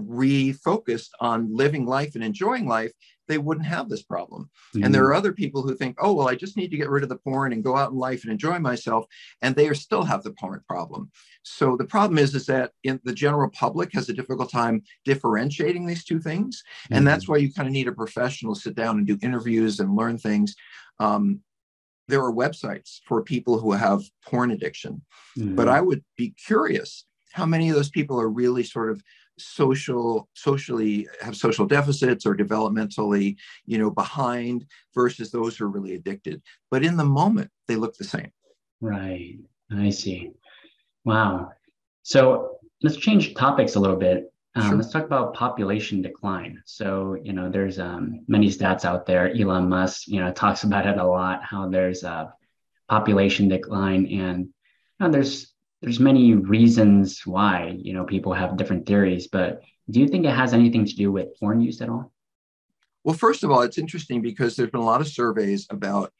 refocused on living life and enjoying life, they wouldn't have this problem. Mm-hmm. And there are other people who think, oh, well, I just need to get rid of the porn and go out in life and enjoy myself. And they are still have the porn problem. So the problem is, is that in the general public has a difficult time differentiating these two things. Mm-hmm. And that's why you kind of need a professional to sit down and do interviews and learn things. Um, there are websites for people who have porn addiction, mm-hmm. but I would be curious how many of those people are really sort of social socially have social deficits or developmentally you know behind versus those who are really addicted. But in the moment they look the same. Right. I see. Wow. So let's change topics a little bit. Um, sure. let's talk about population decline. So you know there's um, many stats out there. Elon musk you know talks about it a lot how there's a population decline and you know, there's there's many reasons why you know people have different theories but do you think it has anything to do with porn use at all well first of all it's interesting because there's been a lot of surveys about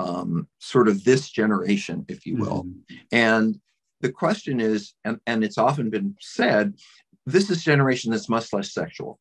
um, sort of this generation if you will mm-hmm. and the question is and, and it's often been said this is generation that's much less sexual.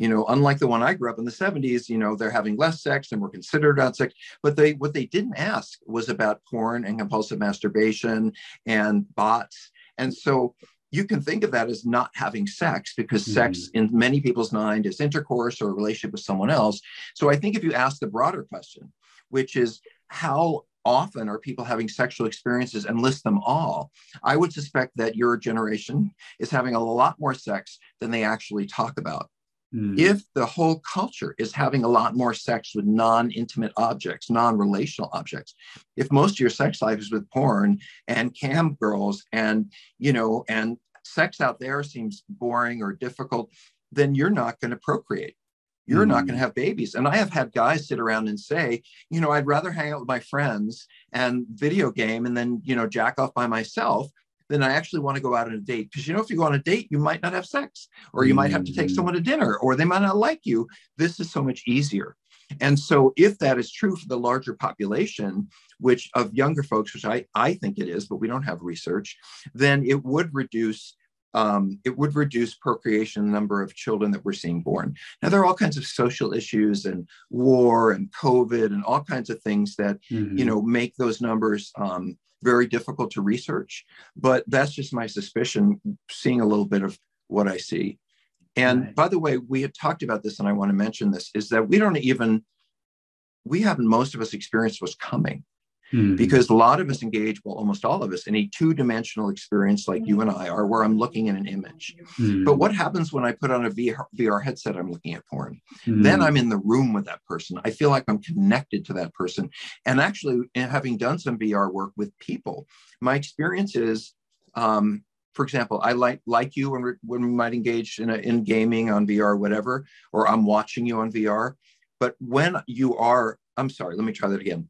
You know, unlike the one I grew up in the 70s, you know, they're having less sex and were considered on sex. But they what they didn't ask was about porn and compulsive masturbation and bots. And so you can think of that as not having sex because mm. sex in many people's mind is intercourse or a relationship with someone else. So I think if you ask the broader question, which is how often are people having sexual experiences and list them all, I would suspect that your generation is having a lot more sex than they actually talk about. Mm. If the whole culture is having a lot more sex with non intimate objects, non relational objects, if most of your sex life is with porn and cam girls and, you know, and sex out there seems boring or difficult, then you're not going to procreate. You're mm. not going to have babies. And I have had guys sit around and say, you know, I'd rather hang out with my friends and video game and then, you know, jack off by myself then I actually want to go out on a date. Because you know, if you go on a date, you might not have sex, or you mm might have to take someone to dinner, or they might not like you. This is so much easier. And so, if that is true for the larger population, which of younger folks, which I, I think it is, but we don't have research, then it would reduce um, it would reduce procreation number of children that we're seeing born. Now, there are all kinds of social issues and war and COVID and all kinds of things that, mm-hmm. you know, make those numbers um, very difficult to research, but that's just my suspicion, seeing a little bit of what I see. And right. by the way, we had talked about this, and I want to mention this is that we don't even, we haven't most of us experienced what's coming. Mm-hmm. Because a lot of us engage, well, almost all of us, in a two dimensional experience like you and I are, where I'm looking at an image. Mm-hmm. But what happens when I put on a VR, VR headset? I'm looking at porn. Mm-hmm. Then I'm in the room with that person. I feel like I'm connected to that person. And actually, having done some VR work with people, my experience is, um, for example, I like like you when, when we might engage in, a, in gaming on VR, whatever, or I'm watching you on VR. But when you are, I'm sorry, let me try that again.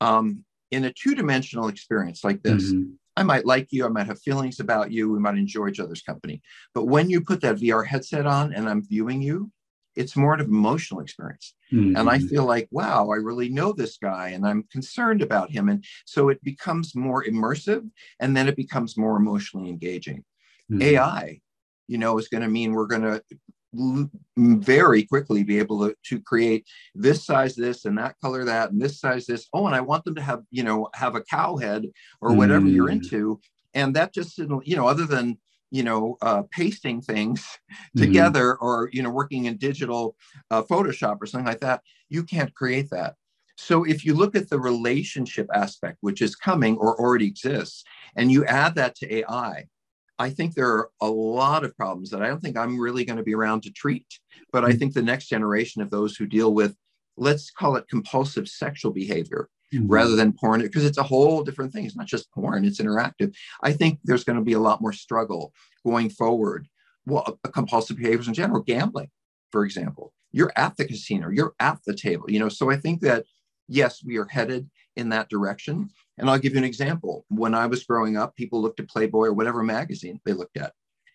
Um, in a two-dimensional experience like this mm-hmm. i might like you i might have feelings about you we might enjoy each other's company but when you put that vr headset on and i'm viewing you it's more of an emotional experience mm-hmm. and i feel like wow i really know this guy and i'm concerned about him and so it becomes more immersive and then it becomes more emotionally engaging mm-hmm. ai you know is going to mean we're going to very quickly be able to, to create this size this and that color that and this size this oh and i want them to have you know have a cow head or whatever mm. you're into and that just you know other than you know uh, pasting things mm-hmm. together or you know working in digital uh, photoshop or something like that you can't create that so if you look at the relationship aspect which is coming or already exists and you add that to ai I think there are a lot of problems that I don't think I'm really going to be around to treat. But I mm. think the next generation of those who deal with, let's call it compulsive sexual behavior mm-hmm. rather than porn, because it's a whole different thing. It's not just porn, it's interactive. I think there's going to be a lot more struggle going forward. Well, compulsive behaviors in general, gambling, for example. You're at the casino, you're at the table, you know. So I think that yes, we are headed in that direction. And I'll give you an example. When I was growing up, people looked at Playboy or whatever magazine they looked at.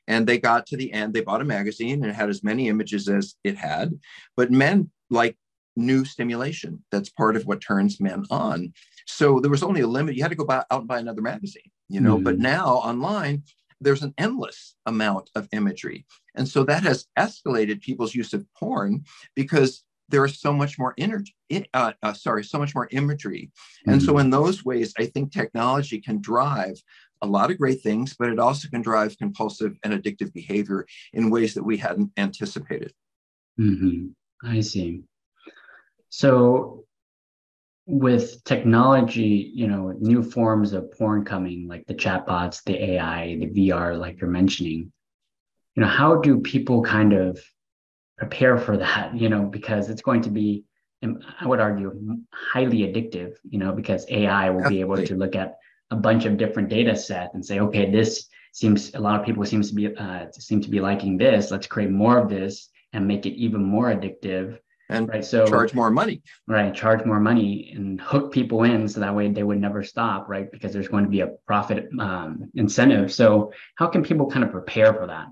And they got to the end, they bought a magazine and it had as many images as it had. But men like new stimulation. That's part of what turns men on. So there was only a limit. You had to go buy, out and buy another magazine, you know. Mm-hmm. But now online, there's an endless amount of imagery. And so that has escalated people's use of porn because there is so much more energy uh, uh, sorry so much more imagery and mm-hmm. so in those ways i think technology can drive a lot of great things but it also can drive compulsive and addictive behavior in ways that we hadn't anticipated mm-hmm. i see so with technology you know new forms of porn coming like the chatbots the ai the vr like you're mentioning you know how do people kind of prepare for that, you know, because it's going to be, I would argue, highly addictive, you know, because AI will be able to look at a bunch of different data sets and say, okay, this seems a lot of people seems to be uh, seem to be liking this. Let's create more of this and make it even more addictive. And right, so charge more money. Right, charge more money and hook people in so that way they would never stop, right? Because there's going to be a profit um, incentive. So how can people kind of prepare for that?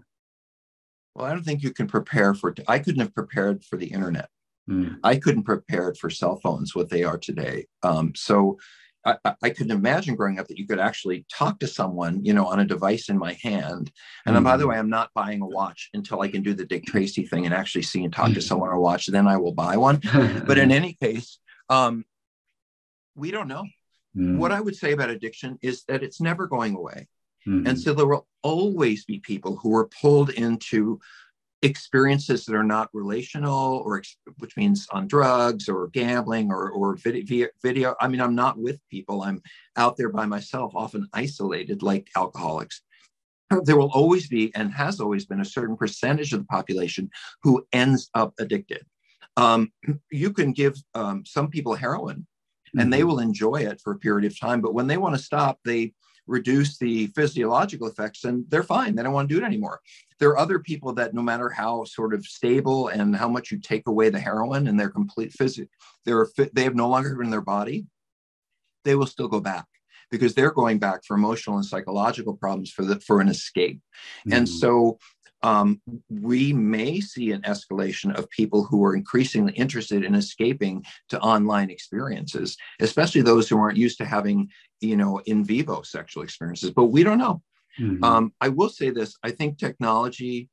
Well, I don't think you can prepare for. I couldn't have prepared for the internet. Mm. I couldn't prepare for cell phones what they are today. Um, so I, I, couldn't imagine growing up that you could actually talk to someone, you know, on a device in my hand. And mm. by the hmm. way, I'm not buying a watch until I can do the Dick Tracy thing and actually see and talk to hmm. someone on a watch. Then I will buy one. but in any case, um, we don't know. Mm. What I would say about addiction is that it's never going away. Mm-hmm. And so there will always be people who are pulled into experiences that are not relational or which means on drugs or gambling or, or video, video. I mean, I'm not with people. I'm out there by myself, often isolated like alcoholics. There will always be and has always been a certain percentage of the population who ends up addicted. Um, you can give um, some people heroin and they mm-hmm. will enjoy it for a period of time, but when they want to stop, they reduce the physiological effects and they're fine. They don't want to do it anymore. There are other people that no matter how sort of stable and how much you take away the heroin and their complete physical, they're they have no longer in their body, they will still go back because they're going back for emotional and psychological problems for the for an escape. Mm-hmm. And so um, we may see an escalation of people who are increasingly interested in escaping to online experiences, especially those who aren't used to having, you know, in vivo sexual experiences. But we don't know. Mm-hmm. Um, I will say this: I think technology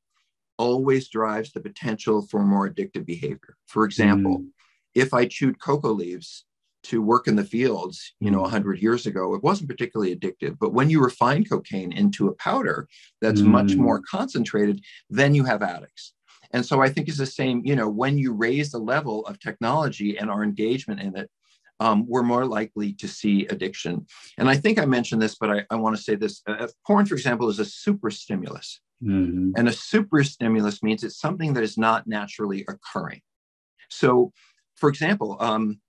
always drives the potential for more addictive behavior. For example, mm-hmm. if I chewed cocoa leaves to work in the fields, you know, 100 mm. years ago, it wasn't particularly addictive. But when you refine cocaine into a powder that's mm. much more concentrated, then you have addicts. And so I think it's the same, you know, when you raise the level of technology and our engagement in it, um, we're more likely to see addiction. And I think I mentioned this, but I, I want to say this. Uh, porn, for example, is a super stimulus. Mm-hmm. And a super stimulus means it's something that is not naturally occurring. So, for example, um,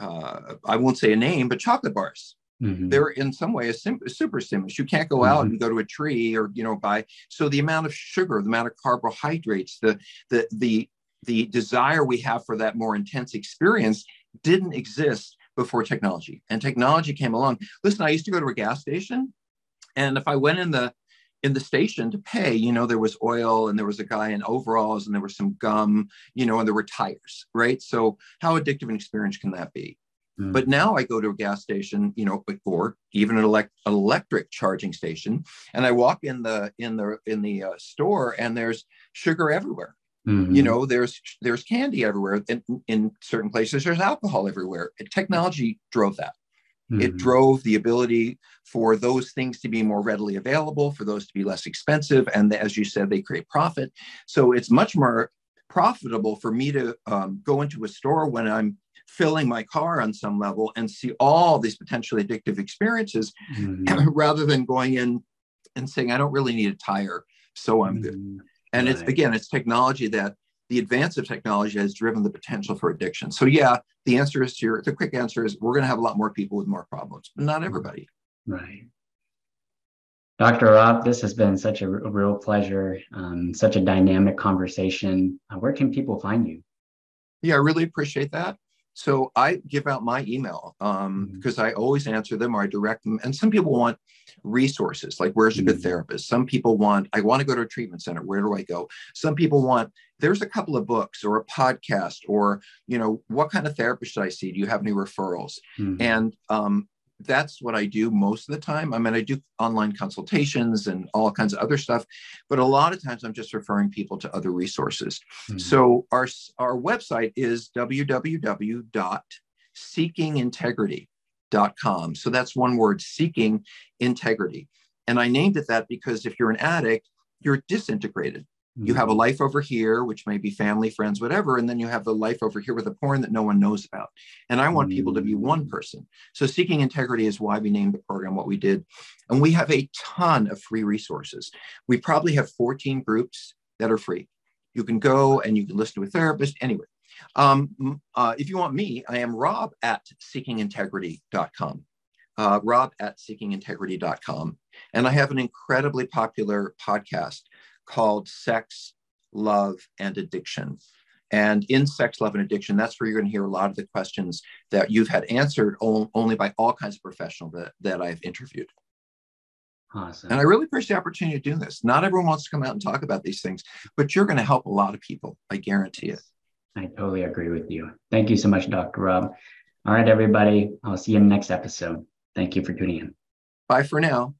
uh, I won't say a name, but chocolate bars. Mm-hmm. They're in some way a, sim- a super stimulus. You can't go mm-hmm. out and go to a tree or you know buy. So the amount of sugar, the amount of carbohydrates, the the the the desire we have for that more intense experience didn't exist before technology. And technology came along. Listen, I used to go to a gas station, and if I went in the in the station to pay, you know, there was oil and there was a guy in overalls and there was some gum, you know, and there were tires, right? So how addictive an experience can that be? Mm. But now I go to a gas station, you know, or even an elect- electric charging station, and I walk in the in the in the uh, store and there's sugar everywhere. Mm-hmm. You know, there's there's candy everywhere. In, in certain places, there's alcohol everywhere. Technology drove that. Mm-hmm. It drove the ability for those things to be more readily available, for those to be less expensive, and as you said, they create profit. So it's much more profitable for me to um, go into a store when I'm filling my car on some level and see all these potentially addictive experiences mm-hmm. rather than going in and saying, I don't really need a tire, so I'm good. Mm-hmm. And right. it's again, it's technology that the advance of technology has driven the potential for addiction. So yeah, the answer is to your The quick answer is we're going to have a lot more people with more problems, but not everybody. Right. Dr. Rob, this has been such a real pleasure, um, such a dynamic conversation. Uh, where can people find you? Yeah, I really appreciate that. So I give out my email um, mm-hmm. because I always answer them or I direct them. And some people want resources, like where's a good mm-hmm. therapist? Some people want, I want to go to a treatment center. Where do I go? Some people want, there's a couple of books or a podcast or, you know, what kind of therapist should I see? Do you have any referrals? Mm-hmm. And um, that's what I do most of the time. I mean, I do online consultations and all kinds of other stuff, but a lot of times I'm just referring people to other resources. Mm-hmm. So our our website is www.seekingintegrity.com. So that's one word, seeking integrity. And I named it that because if you're an addict, you're disintegrated. You have a mm-hmm. life over here, which may be family, friends, whatever. And then you have the life over here with the porn that no one knows about. And I want people to be one mm. person. So seeking integrity is why we named the program what we did. And we have a ton of free resources. We probably have 14 groups that are free. You can go and you can listen to a therapist. Anyway, um, uh, if you want me, I am rob at seekingintegrity.com. Uh, rob at seekingintegrity.com. And I have an incredibly popular podcast called Sex, Love, and Addiction. And in Sex, Love, and Addiction, that's where you're going to hear a lot of the questions that you've had answered only by all kinds of professionals that, that I've interviewed. Awesome. And I really appreciate the opportunity to do this. Not everyone wants to come out and talk about these things, but you're going to help a lot of people. I guarantee it. I totally agree with you. Thank you so much, Dr. Rob. All right, everybody. I'll see you in the next episode. Thank you for tuning in. Bye for now.